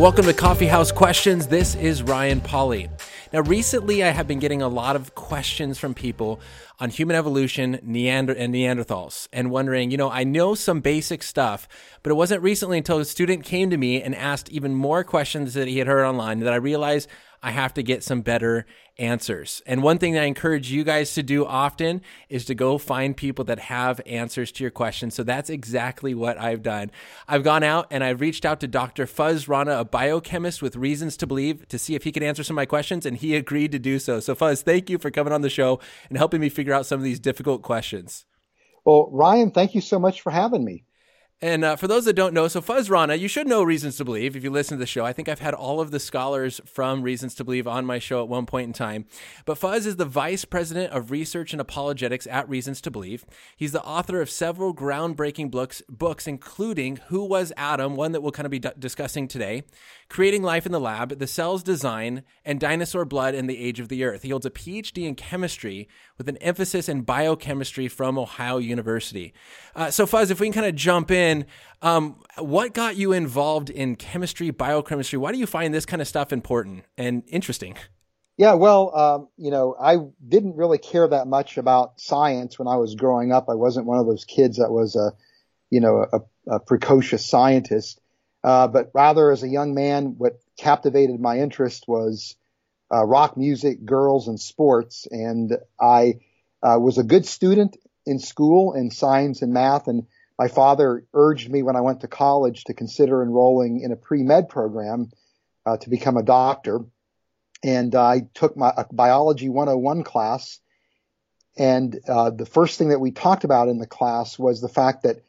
Welcome to Coffee House Questions. This is Ryan Pauly. Now, recently I have been getting a lot of questions from people on human evolution Neander- and Neanderthals and wondering, you know, I know some basic stuff, but it wasn't recently until a student came to me and asked even more questions that he had heard online that I realized I have to get some better answers. And one thing that I encourage you guys to do often is to go find people that have answers to your questions. So that's exactly what I've done. I've gone out and I've reached out to Dr. Fuz Rana, a biochemist with reasons to believe, to see if he could answer some of my questions, and he agreed to do so. So, Fuz, thank you for coming on the show and helping me figure out some of these difficult questions. Well, Ryan, thank you so much for having me. And uh, for those that don't know, so Fuz Rana, you should know Reasons to Believe if you listen to the show. I think I've had all of the scholars from Reasons to Believe on my show at one point in time. But Fuz is the Vice President of Research and Apologetics at Reasons to Believe. He's the author of several groundbreaking books, books including Who Was Adam, one that we'll kind of be d- discussing today, Creating Life in the Lab, The Cell's Design, and Dinosaur Blood and the Age of the Earth. He holds a PhD in chemistry with an emphasis in biochemistry from Ohio University. Uh, so, Fuz, if we can kind of jump in, in. Um, what got you involved in chemistry, biochemistry? Why do you find this kind of stuff important and interesting? Yeah, well, um, you know, I didn't really care that much about science when I was growing up. I wasn't one of those kids that was a, you know, a, a precocious scientist. Uh, but rather, as a young man, what captivated my interest was uh, rock music, girls, and sports. And I uh, was a good student in school in science and math, and my father urged me when I went to college to consider enrolling in a pre-med program uh, to become a doctor. And I took my biology 101 class. And uh, the first thing that we talked about in the class was the fact that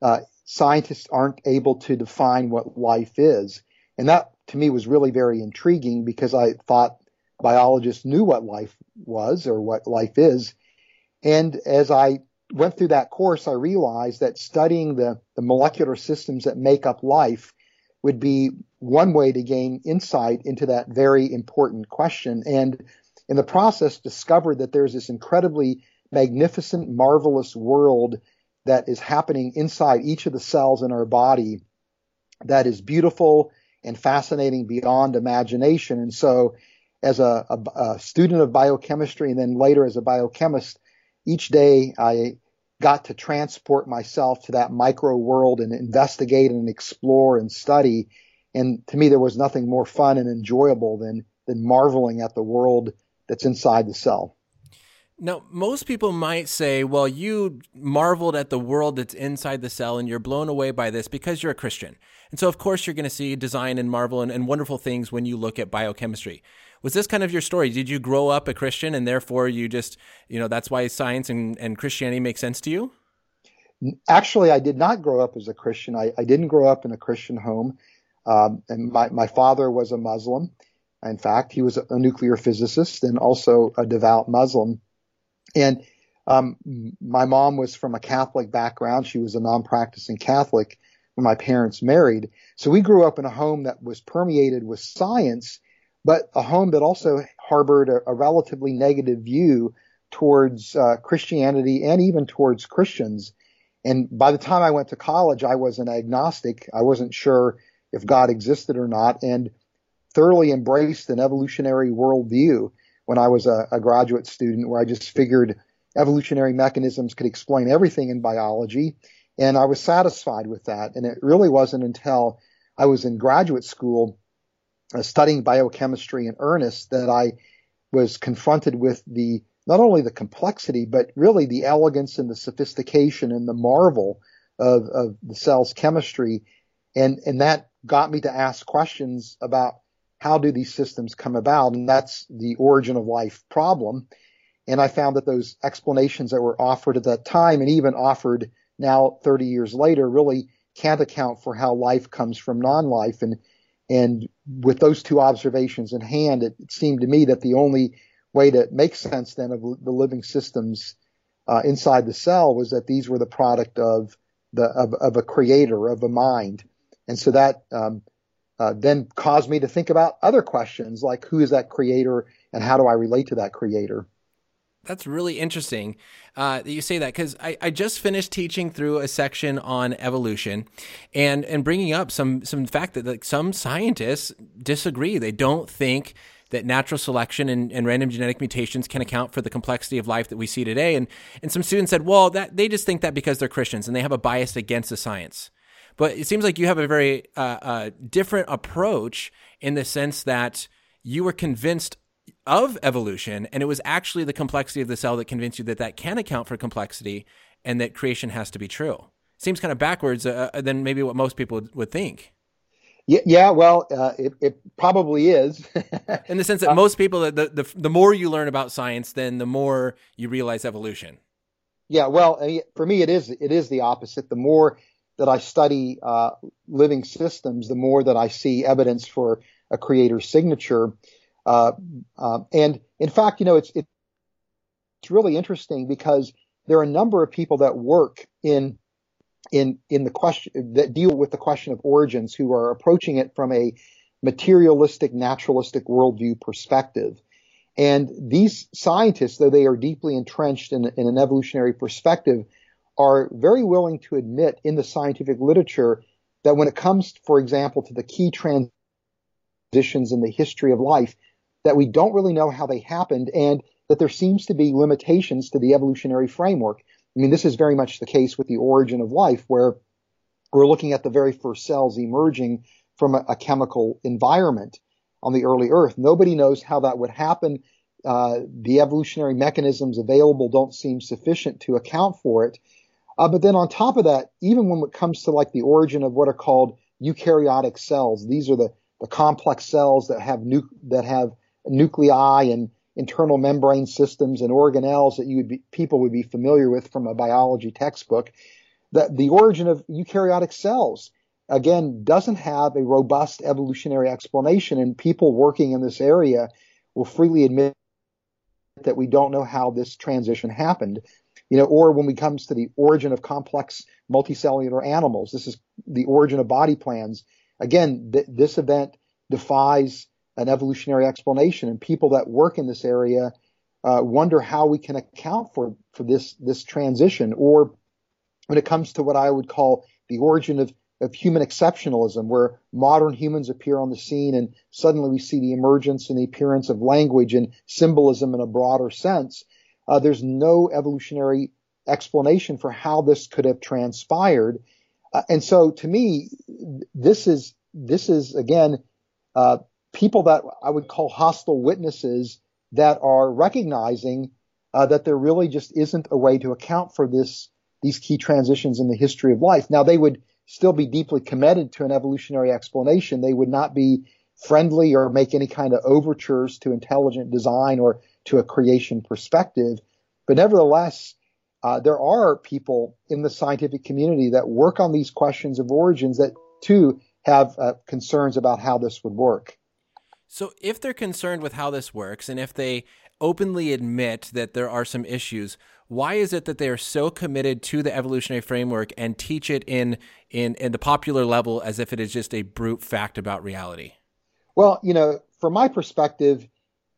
uh, scientists aren't able to define what life is. And that to me was really very intriguing because I thought biologists knew what life was or what life is. And as I went through that course, I realized that studying the, the molecular systems that make up life would be one way to gain insight into that very important question. And in the process, discovered that there's this incredibly magnificent, marvelous world that is happening inside each of the cells in our body that is beautiful and fascinating beyond imagination. And so, as a, a, a student of biochemistry and then later as a biochemist, each day I got to transport myself to that micro world and investigate and explore and study. And to me, there was nothing more fun and enjoyable than, than marveling at the world that's inside the cell. Now, most people might say, well, you marveled at the world that's inside the cell and you're blown away by this because you're a Christian. And so, of course, you're going to see design and marvel and, and wonderful things when you look at biochemistry. Was this kind of your story? Did you grow up a Christian and therefore you just, you know, that's why science and, and Christianity make sense to you? Actually, I did not grow up as a Christian. I, I didn't grow up in a Christian home. Um, and my, my father was a Muslim. In fact, he was a nuclear physicist and also a devout Muslim. And um, my mom was from a Catholic background. She was a non-practicing Catholic when my parents married. So we grew up in a home that was permeated with science but a home that also harbored a, a relatively negative view towards uh, Christianity and even towards Christians. And by the time I went to college, I was an agnostic. I wasn't sure if God existed or not, and thoroughly embraced an evolutionary worldview when I was a, a graduate student, where I just figured evolutionary mechanisms could explain everything in biology. And I was satisfied with that. And it really wasn't until I was in graduate school Uh, studying biochemistry in earnest that I was confronted with the not only the complexity but really the elegance and the sophistication and the marvel of, of the cell's chemistry, and and that got me to ask questions about how do these systems come about, and that's the origin of life problem. And I found that those explanations that were offered at that time and even offered now 30 years later really can't account for how life comes from non-life. And and with those two observations in hand, it, it seemed to me that the only way to make sense then of the living systems uh, inside the cell was that these were the product of the of, of a creator of a mind, and so that um, uh, then caused me to think about other questions like who is that creator and how do I relate to that creator. That's really interesting uh, that you say that because I, I just finished teaching through a section on evolution, and and bringing up some some fact that like some scientists disagree. They don't think that natural selection and, and, random genetic mutations can account for the complexity of life that we see today. And and some students said, well, that they just think that because they're Christians and they have a bias against the science. But it seems like you have a very uh, uh, different approach in the sense that you were convinced of evolution, and it was actually the complexity of the cell that convinced you that that can account for complexity and that creation has to be true. Seems kind of backwards uh, uh than maybe what most people would think. Yeah, yeah well, uh, it, it, probably is. In the sense that uh, most people, the, the the more you learn about science, then the more you realize evolution. Yeah, well, for me, it is it is the opposite. The more that I study uh, living systems, the more that I see evidence for a creator's signature. Uh, uh, and in fact, you know, it's it's really interesting because there are a number of people that work in in in the question that deal with the question of origins who are approaching it from a materialistic, naturalistic worldview perspective. And these scientists, though they are deeply entrenched in, in an evolutionary perspective, are very willing to admit in the scientific literature that when it comes, for example, to the key transitions in the history of life, that we don't really know how they happened and that there seems to be limitations to the evolutionary framework. I mean, this is very much the case with the origin of life, where we're looking at the very first cells emerging from a, a chemical environment on the early Earth. Nobody knows how that would happen. Uh, the evolutionary mechanisms available don't seem sufficient to account for it. Uh, but then on top of that, even when it comes to like the origin of what are called eukaryotic cells, these are the, the complex cells that have nu- that have nuclei and internal membrane systems and organelles that you would be, people would be familiar with from a biology textbook. That the origin of eukaryotic cells again doesn't have a robust evolutionary explanation, and people working in this area will freely admit that we don't know how this transition happened. You know, or when it comes to the origin of complex multicellular animals, this is the origin of body plans. Again, th- this event defies an evolutionary explanation, and people that work in this area uh, wonder how we can account for for this this transition. Or when it comes to what I would call the origin of of human exceptionalism, where modern humans appear on the scene and suddenly we see the emergence and the appearance of language and symbolism in a broader sense. Uh, there's no evolutionary explanation for how this could have transpired. Uh, and so to me, this is, this is again, uh, people that I would call hostile witnesses that are recognizing uh, that there really just isn't a way to account for this these key transitions in the history of life. Now they would still be deeply committed to an evolutionary explanation. They would not be friendly or make any kind of overtures to intelligent design or to a creation perspective. But nevertheless, uh, there are people in the scientific community that work on these questions of origins that too have uh, concerns about how this would work. So, if they're concerned with how this works and if they openly admit that there are some issues, why is it that they are so committed to the evolutionary framework and teach it in, in, in the popular level as if it is just a brute fact about reality? Well, you know, from my perspective,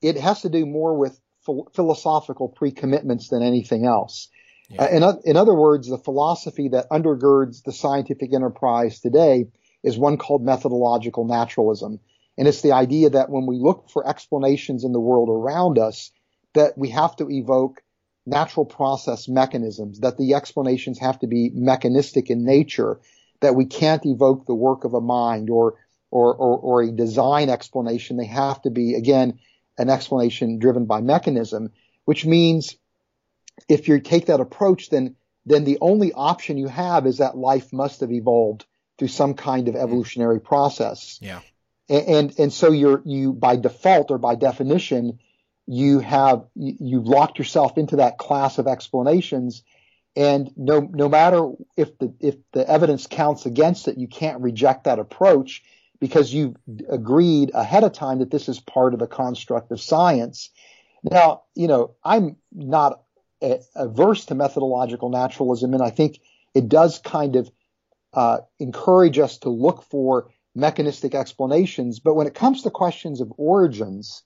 it has to do more with ph- philosophical pre-commitments than anything else. Yeah. Uh, in, in other words, the philosophy that undergirds the scientific enterprise today is one called methodological naturalism. And it's the idea that when we look for explanations in the world around us, that we have to evoke natural process mechanisms, that the explanations have to be mechanistic in nature, that we can't evoke the work of a mind or, or, or, or a design explanation. They have to be, again, an explanation driven by mechanism, which means if you take that approach, then, then the only option you have is that life must have evolved through some kind of mm-hmm. evolutionary process. Yeah and and so you're you by default or by definition you have you've locked yourself into that class of explanations. And no no matter if the if the evidence counts against it you can't reject that approach because you've agreed ahead of time that this is part of the construct of science. Now you know i'm not averse to methodological naturalism and i think it does kind of uh, encourage us to look for mechanistic explanations. But when it comes to questions of origins,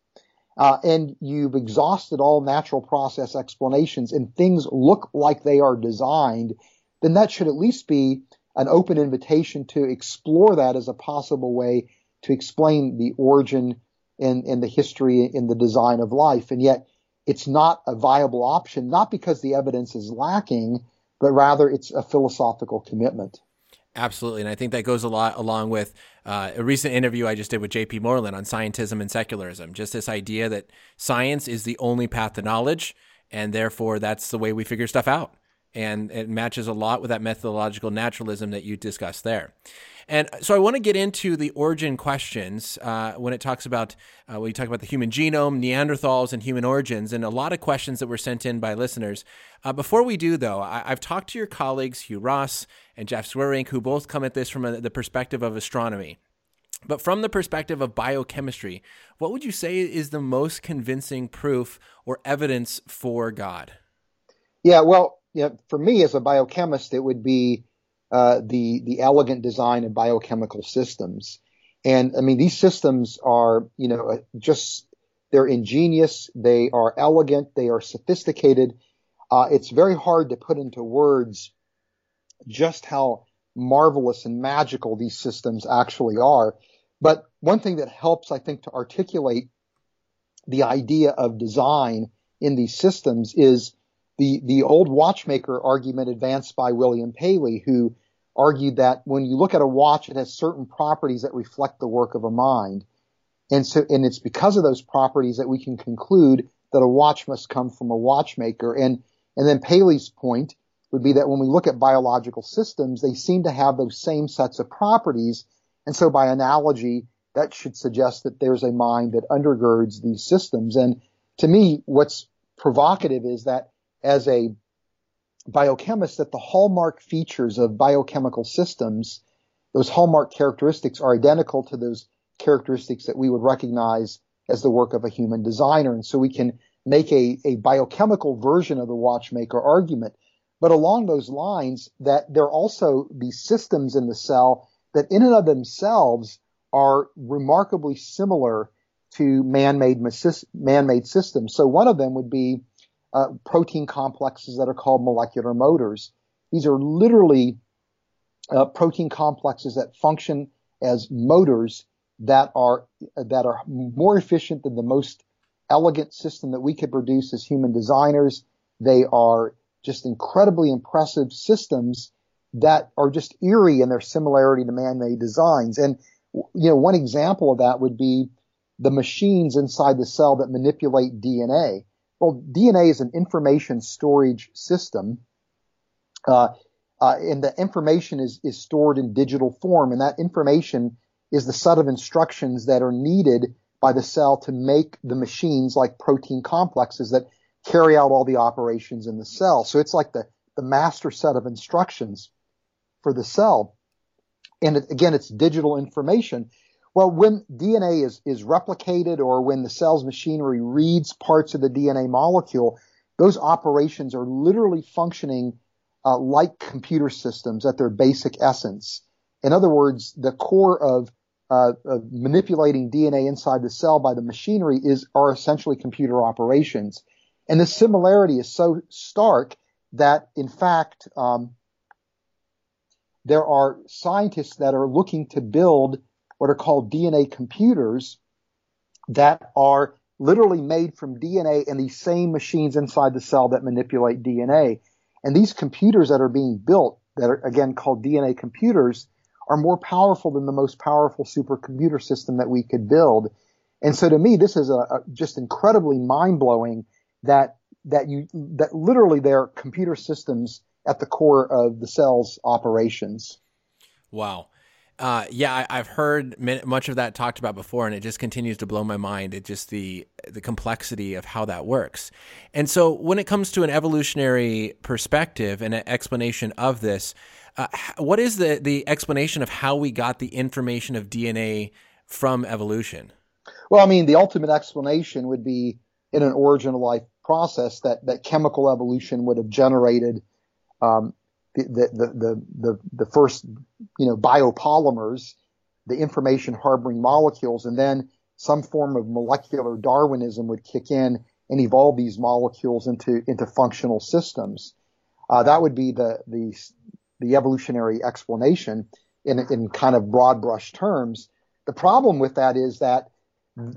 uh, and you've exhausted all natural process explanations and things look like they are designed, then that should at least be an open invitation to explore that as a possible way to explain the origin and, and the history and the design of life. And yet it's not a viable option, not because the evidence is lacking, but rather it's a philosophical commitment. Absolutely, and I think that goes a lot along with uh, a recent interview I just did with J.P. Moreland on scientism and secularism. Just this idea that science is the only path to knowledge, and therefore that's the way we figure stuff out and it matches a lot with that methodological naturalism that you discussed there. And so I want to get into the origin questions uh, when it talks about uh, you talk about the human genome, Neanderthals, and human origins, and a lot of questions that were sent in by listeners. Uh, before we do, though, I, have talked to your colleagues Hugh Ross and Jeff Zweerink, who both come at this from a, the perspective of astronomy. But from the perspective of biochemistry, what would you say is the most convincing proof or evidence for God? Yeah, well, you know, for me as a biochemist, it would be uh, the the elegant design of biochemical systems. And I mean, these systems are, you know, uh, just they're ingenious, they are elegant, they are sophisticated. Uh, it's very hard to put into words just how marvelous and magical these systems actually are. But one thing that helps, I think, to articulate the idea of design in these systems is the, the old watchmaker argument advanced by William Paley, who argued that when you look at a watch, it has certain properties that reflect the work of a mind. And so, and it's because of those properties that we can conclude that a watch must come from a watchmaker. And, and then Paley's point would be that when we look at biological systems, they seem to have those same sets of properties. And so by analogy, that should suggest that there's a mind that undergirds these systems. And to me, what's provocative is that as a biochemist that the hallmark features of biochemical systems, those hallmark characteristics are identical to those characteristics that we would recognize as the work of a human designer. And so we can make a, a biochemical version of the watchmaker argument. But along those lines, that there also these systems in the cell that in and of themselves are remarkably similar to man-made, man-made systems. So one of them would be uh, protein complexes that are called molecular motors. These are literally uh, protein complexes that function as motors that are that are more efficient than the most elegant system that we could produce as human designers. They are just incredibly impressive systems that are just eerie in their similarity to man-made designs. And you know, one example of that would be the machines inside the cell that manipulate DNA. Well, DNA is an information storage system. Uh, uh, and the information is, is stored in digital form, and that information is the set of instructions that are needed by the cell to make the machines like protein complexes that carry out all the operations in the cell. So it's like the, the master set of instructions for the cell. And it, again, it's digital information. Well, when DNA is, is replicated or when the cell's machinery reads parts of the DNA molecule, those operations are literally functioning uh, like computer systems at their basic essence. In other words, the core of, uh, of manipulating DNA inside the cell by the machinery is are essentially computer operations. And the similarity is so stark that, in fact, um, there are scientists that are looking to build what are called DNA computers that are literally made from DNA and these same machines inside the cell that manipulate DNA. And these computers that are being built, that are again called DNA computers, are more powerful than the most powerful supercomputer system that we could build. And so to me, this is a, a just incredibly mind blowing that that you that literally there are computer systems at the core of the cell's operations. Wow. Uh, yeah, I, have heard much of that talked about before, and it just continues to blow my mind. It just the the complexity of how that works. And so, when it comes to an evolutionary perspective and an explanation of this, uh, what is the the explanation of how we got the information of DNA from evolution? Well, I mean, the ultimate explanation would be in an origin of life process that that chemical evolution would have generated um, the, the, the, the, the first, you know, biopolymers, the information harboring molecules, and then some form of molecular Darwinism would kick in and evolve these molecules into into functional systems. Uh, that would be the the the evolutionary explanation in in kind of broad brush terms. The problem with that is that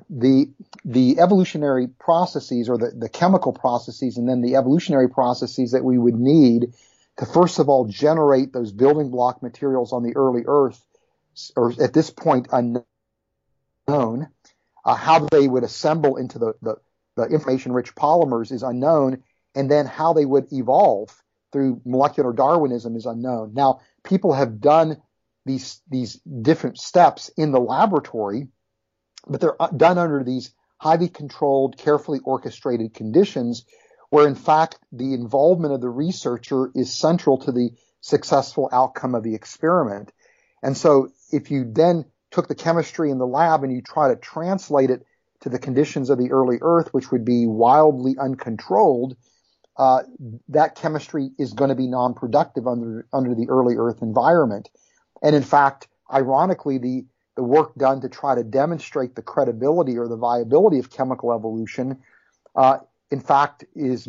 the the evolutionary processes or the, the chemical processes and then the evolutionary processes that we would need to first of all generate those building block materials on the early earth or at this point unknown. Uh, how they would assemble into the, the, the information rich polymers is unknown and then how they would evolve through molecular darwinism is unknown. Now people have done these these different steps in the laboratory but they're uh, done under these highly controlled, carefully orchestrated conditions where in fact the involvement of the researcher is central to the successful outcome of the experiment. And so if you then took the chemistry in the lab and you try to translate it to the conditions of the early earth, which would be wildly uncontrolled, uh, that chemistry is going to be non-productive under under the early earth environment. And in fact, ironically, the the work done to try to demonstrate the credibility or the viability of chemical evolution, uh, in fact, is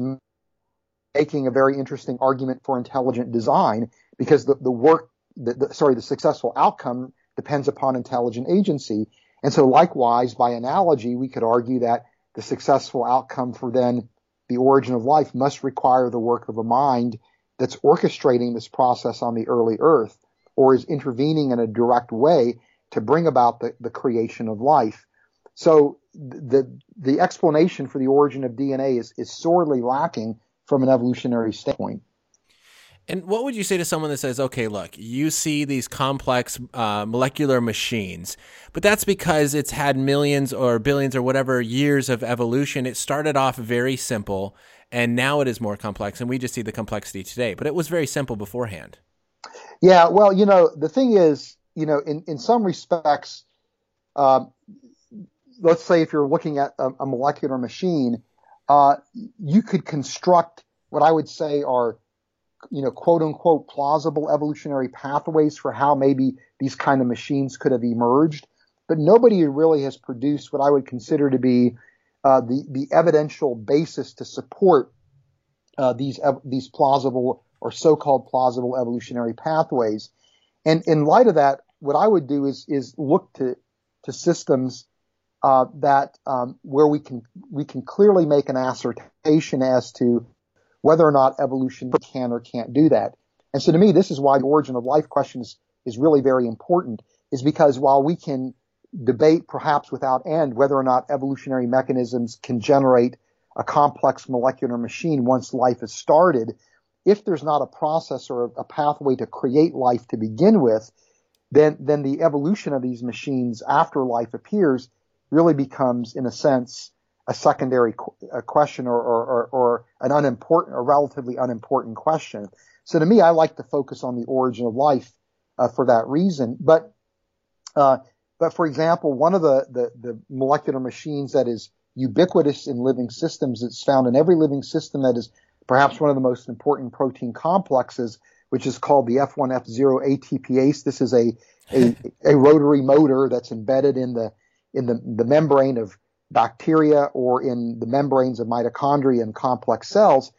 making a very interesting argument for intelligent design because the, the work, the, the, sorry, the successful outcome depends upon intelligent agency. And so likewise, by analogy, we could argue that the successful outcome for then the origin of life must require the work of a mind that's orchestrating this process on the early earth or is intervening in a direct way to bring about the, the creation of life. So the the explanation for the origin of DNA is, is sorely lacking from an evolutionary standpoint. And what would you say to someone that says, okay, look, you see these complex uh, molecular machines, but that's because it's had millions or billions or whatever years of evolution. It started off very simple and now it is more complex, and we just see the complexity today, but it was very simple beforehand. Yeah, well, you know, the thing is, you know, in, in some respects, uh, let's say if you're looking at a, a molecular machine, uh, you could construct what I would say are, you know, quote unquote plausible evolutionary pathways for how maybe these kind of machines could have emerged. But nobody really has produced what I would consider to be uh, the the evidential basis to support uh, these these plausible or so-called plausible evolutionary pathways. And in light of that, what I would do is is look to to systems uh, that um, where we can we can clearly make an assertion as to whether or not evolution can or can't do that. And so to me, this is why the origin of life question is, is really very important, is because while we can debate perhaps without end whether or not evolutionary mechanisms can generate a complex molecular machine once life is started, if there's not a process or a pathway to create life to begin with, then then the evolution of these machines after life appears really becomes, in a sense, a secondary a question or, or, or, or, an unimportant, a relatively unimportant question. So to me, I like to focus on the origin of life uh, for that reason. But uh, but for example, one of the, the the molecular machines that is ubiquitous in living systems, it's found in every living system that is perhaps one of the most important protein complexes, which is called the F1F0 ATPase. This is a, a, a rotary motor that's embedded in the in the, the membrane of bacteria or in the membranes of mitochondria and complex cells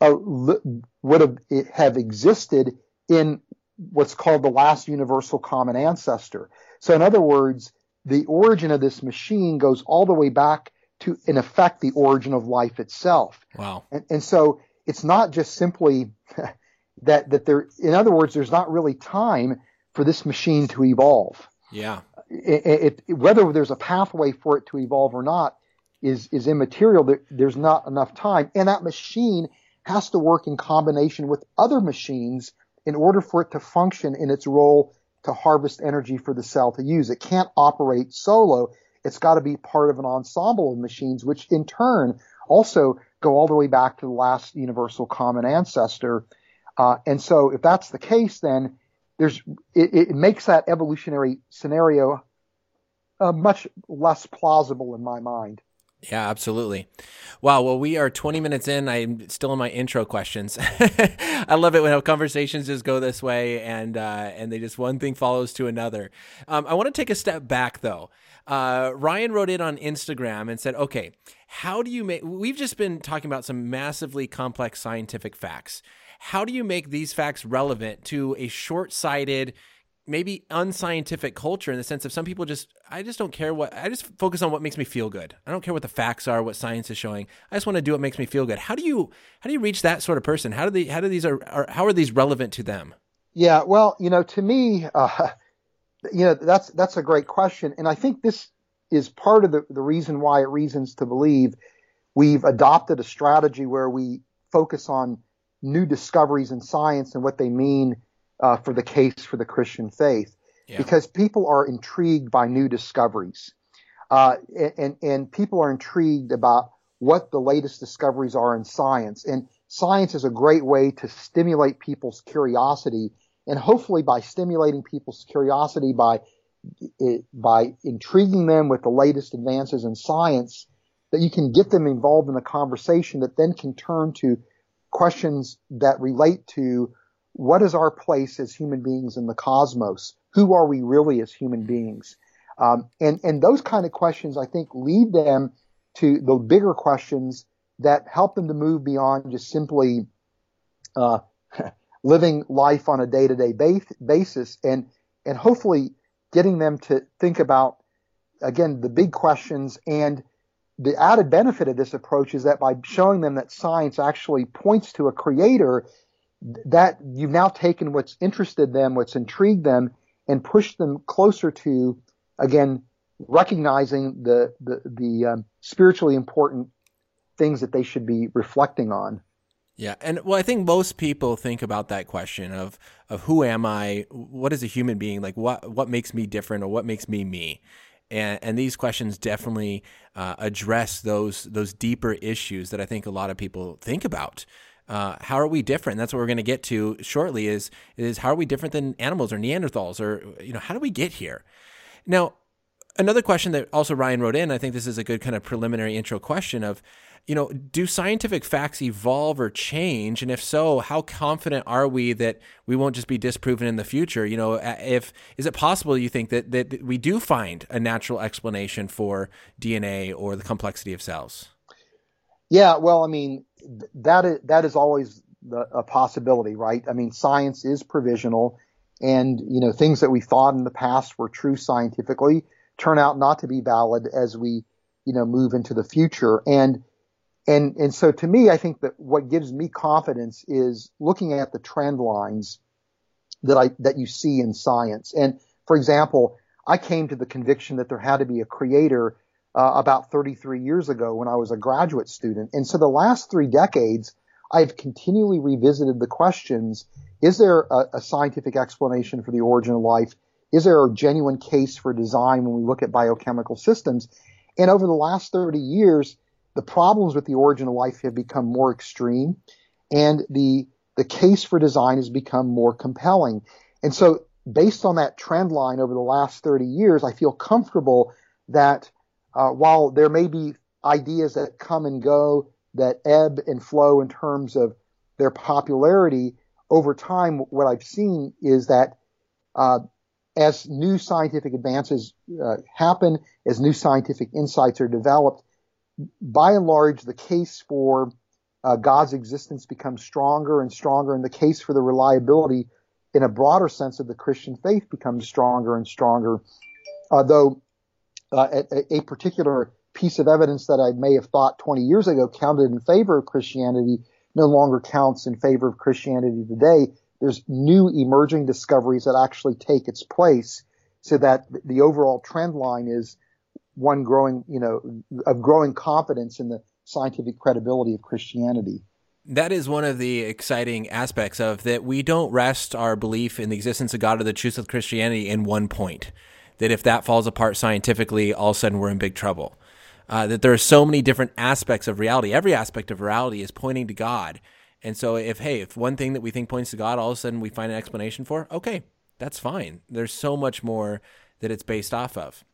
uh, would have, have existed in what's called the last universal common ancestor. So in other words, the origin of this machine goes all the way back to, in effect, the origin of life itself. Wow. And, and so it's not just simply that, that there, in other words, there's not really time for this machine to evolve. Yeah. It, it, whether there's a pathway for it to evolve or not is, is immaterial. There, there's not enough time. And that machine has to work in combination with other machines in order for it to function in its role to harvest energy for the cell to use. It can't operate solo. It's got to be part of an ensemble of machines, which in turn also go all the way back to the last universal common ancestor. Uh, and so if that's the case, then there's, it, it makes that evolutionary scenario uh, much less plausible in my mind. Yeah, absolutely. Wow. Well, we are 20 minutes in. I'm still in my intro questions. I love it when our conversations just go this way and uh, and they just one thing follows to another. Um, I want to take a step back though. Uh, Ryan wrote in on Instagram and said, "Okay, how do you make? We've just been talking about some massively complex scientific facts. How do you make these facts relevant to a short-sighted?" maybe unscientific culture in the sense of some people just I just don't care what I just focus on what makes me feel good. I don't care what the facts are, what science is showing. I just want to do what makes me feel good. How do you how do you reach that sort of person? How do they how do these are, are how are these relevant to them? Yeah, well, you know, to me, uh, you know, that's that's a great question, and I think this is part of the the reason why at Reasons to Believe we've adopted a strategy where we focus on new discoveries in science and what they mean uh, for the case for the Christian faith yeah. because people are intrigued by new discoveries. Uh, and, and people are intrigued about what the latest discoveries are in science. And science is a great way to stimulate people's curiosity. And hopefully by stimulating people's curiosity, by, by intriguing them with the latest advances in science, that you can get them involved in a conversation that then can turn to questions that relate to what is our place as human beings in the cosmos? Who are we really as human beings? Um, and and those kind of questions, I think, lead them to the bigger questions that help them to move beyond just simply uh, living life on a day-to-day basis, and and hopefully getting them to think about again the big questions and the added benefit of this approach is that by showing them that science actually points to a creator that you've now taken what's interested them, what's intrigued them, and pushed them closer to, again, recognizing the the, the um, spiritually important things that they should be reflecting on. Yeah, and well, I think most people think about that question of of who am I? What is a human being? Like what what makes me different, or what makes me me? And, and these questions definitely uh, address those those deeper issues that I think a lot of people think about. Uh, how are we different? That's what we're going to get to shortly. Is is how are we different than animals or Neanderthals or you know how do we get here? Now, another question that also Ryan wrote in. I think this is a good kind of preliminary intro question of, you know, do scientific facts evolve or change? And if so, how confident are we that we won't just be disproven in the future? You know, if is it possible you think that that we do find a natural explanation for DNA or the complexity of cells? Yeah, well, I mean, that is, that is always the, a possibility, right? I mean, science is provisional and, you know, things that we thought in the past were true scientifically turn out not to be valid as we, you know, move into the future. And, and, and so to me, I think that what gives me confidence is looking at the trend lines that I, that you see in science. And for example, I came to the conviction that there had to be a creator uh, about 33 years ago when I was a graduate student. And so the last three decades, I've continually revisited the questions, is there a, a, scientific explanation for the origin of life? Is there a genuine case for design when we look at biochemical systems? And over the last 30 years, the problems with the origin of life have become more extreme and the, the case for design has become more compelling. And so based on that trend line over the last 30 years, I feel comfortable that uh, while there may be ideas that come and go that ebb and flow in terms of their popularity over time, what I've seen is that uh, as new scientific advances uh, happen, as new scientific insights are developed, by and large, the case for uh, God's existence becomes stronger and stronger, and the case for the reliability in a broader sense of the Christian faith becomes stronger and stronger. Uh, though uh, a, a, particular piece of evidence that I may have thought 20 years ago counted in favor of Christianity no longer counts in favor of Christianity today. There's new emerging discoveries that actually take its place so that the overall trend line is one growing, you know, of growing confidence in the scientific credibility of Christianity. That is one of the exciting aspects of that we don't rest our belief in the existence of God or the truth of Christianity in one point that if that falls apart scientifically, all of a sudden we're in big trouble. Uh, that there are so many different aspects of reality. Every aspect of reality is pointing to God. And so if, hey, if one thing that we think points to God, all of a sudden we find an explanation for, okay, that's fine. There's so much more that it's based off of.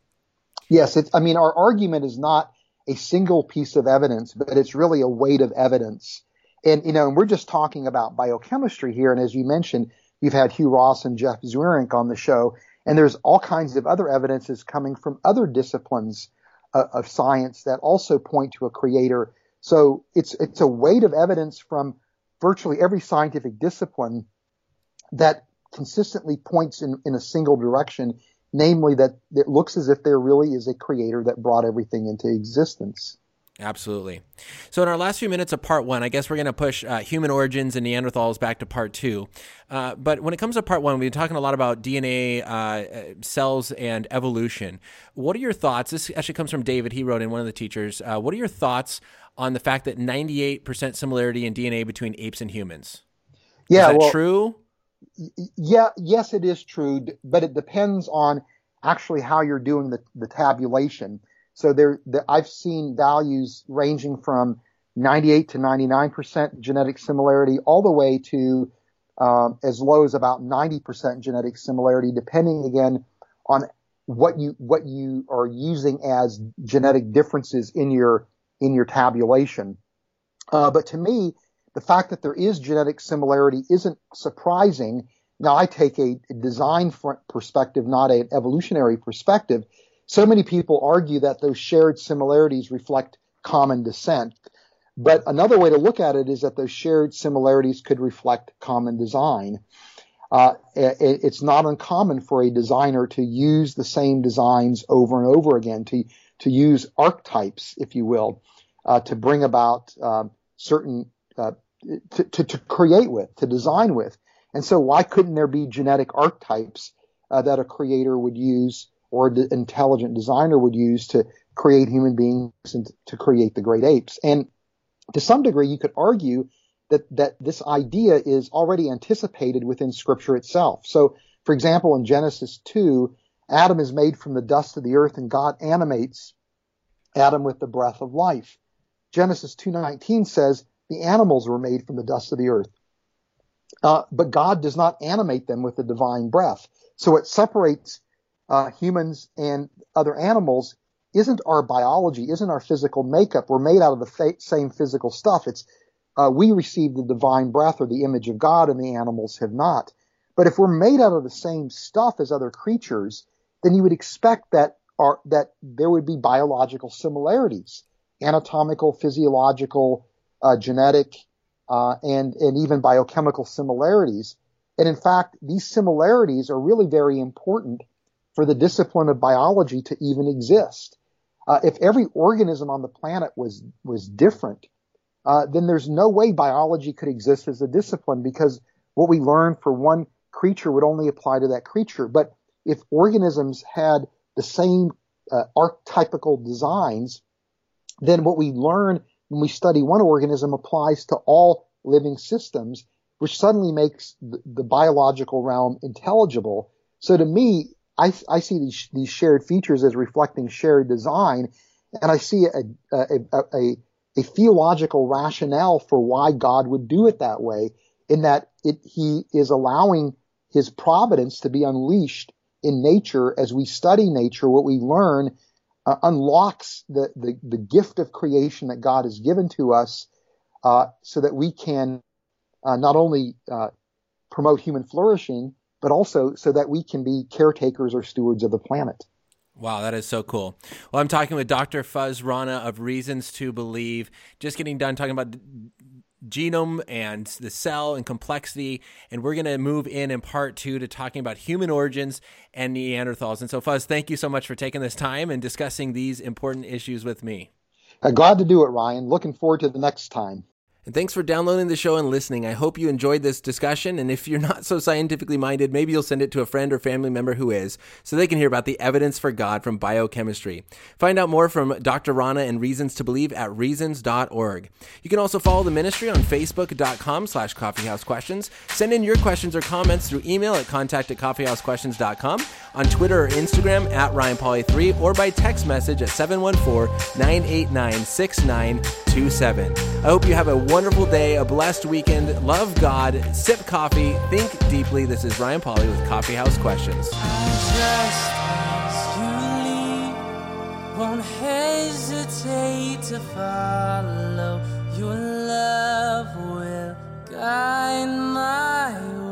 Yes. It's, I mean, our argument is not a single piece of evidence, but it's really a weight of evidence. And, you know, and we're just talking about biochemistry here. And as you mentioned, you've had Hugh Ross and Jeff Zweerink on the show, and there's all kinds of other evidences coming from other disciplines uh, of science that also point to a creator. So it's, it's a weight of evidence from virtually every scientific discipline that consistently points in, in a single direction, namely that it looks as if there really is a creator that brought everything into existence. Absolutely. So, in our last few minutes of part one, I guess we're going to push uh, human origins and Neanderthals back to part two. Uh, but when it comes to part one, we've been talking a lot about DNA, uh, cells, and evolution. What are your thoughts? This actually comes from David. He wrote in one of the teachers. Uh, what are your thoughts on the fact that 98% similarity in DNA between apes and humans? Yeah, is that well, true? Yeah, yes, it is true, but it depends on actually how you're doing the, the tabulation. So there, the, I've seen values ranging from 98 to 99% genetic similarity all the way to um, as low as about 90% genetic similarity, depending again on what you what you are using as genetic differences in your in your tabulation. Uh, but to me, the fact that there is genetic similarity isn't surprising. Now, I take a design perspective, not an evolutionary perspective. So many people argue that those shared similarities reflect common descent. But another way to look at it is that those shared similarities could reflect common design. Uh, it, it's not uncommon for a designer to use the same designs over and over again, to, to use archetypes, if you will, uh, to bring about um, certain uh, to, to, to, create with, to design with. And so why couldn't there be genetic archetypes uh, that a creator would use or an intelligent designer would use to create human beings and to create the great apes? And to some degree, you could argue that, that this idea is already anticipated within scripture itself. So, for example, in Genesis 2, Adam is made from the dust of the earth and God animates Adam with the breath of life. Genesis 2:19 says the animals were made from the dust of the earth. Uh, but God does not animate them with the divine breath. So what separates uh, humans and other animals isn't our biology, isn't our physical makeup. We're made out of the fa- same physical stuff. It's uh, we receive the divine breath or the image of God, and the animals have not. But if we're made out of the same stuff as other creatures, then you would expect that our, that there would be biological similarities, anatomical, physiological, uh, genetic, uh, and and even biochemical similarities. And in fact, these similarities are really very important for the discipline of biology to even exist. Uh, if every organism on the planet was was different, uh, then there's no way biology could exist as a discipline because what we learn for one creature would only apply to that creature. But if organisms had the same uh, archetypical designs, then what we learn when we study one organism applies to all living systems, which suddenly makes the, the biological realm intelligible. So to me, I, I see these, these, shared features as reflecting shared design, and I see a, a, a, a, theological rationale for why God would do it that way, in that it, He is allowing His providence to be unleashed in nature as we study nature. What we learn uh, unlocks the, the, the gift of creation that God has given to us, uh, so that we can uh, not only uh, promote human flourishing, but also so that we can be caretakers or stewards of the planet. Wow, that is so cool. Well, I'm talking with Dr. Fuz Rana of Reasons to Believe. Just getting done talking about genome and the cell and complexity. And we're going to move in in part two to talking about human origins and Neanderthals. And so, Fuz, thank you so much for taking this time and discussing these important issues with me. Uh, glad to do it, Ryan. Looking forward to the next time. And thanks for downloading the show and listening. I hope you enjoyed this discussion. And if you're not so scientifically minded, maybe you'll send it to a friend or family member who is, so they can hear about the evidence for God from biochemistry. Find out more from Dr. Rana and Reasons to Believe at reasons.org. You can also follow the ministry on facebook.com slash coffeehousequestions. Send in your questions or comments through email at contact at coffeehousequestions.com, on Twitter or Instagram at RyanPauly3, or by text message at 714-989-6927. I hope you have a wonderful day, a blessed weekend. Love God, sip coffee, think deeply. This is Ryan Pauly with Coffee House Questions. won't hesitate to follow. Your love will guide my way.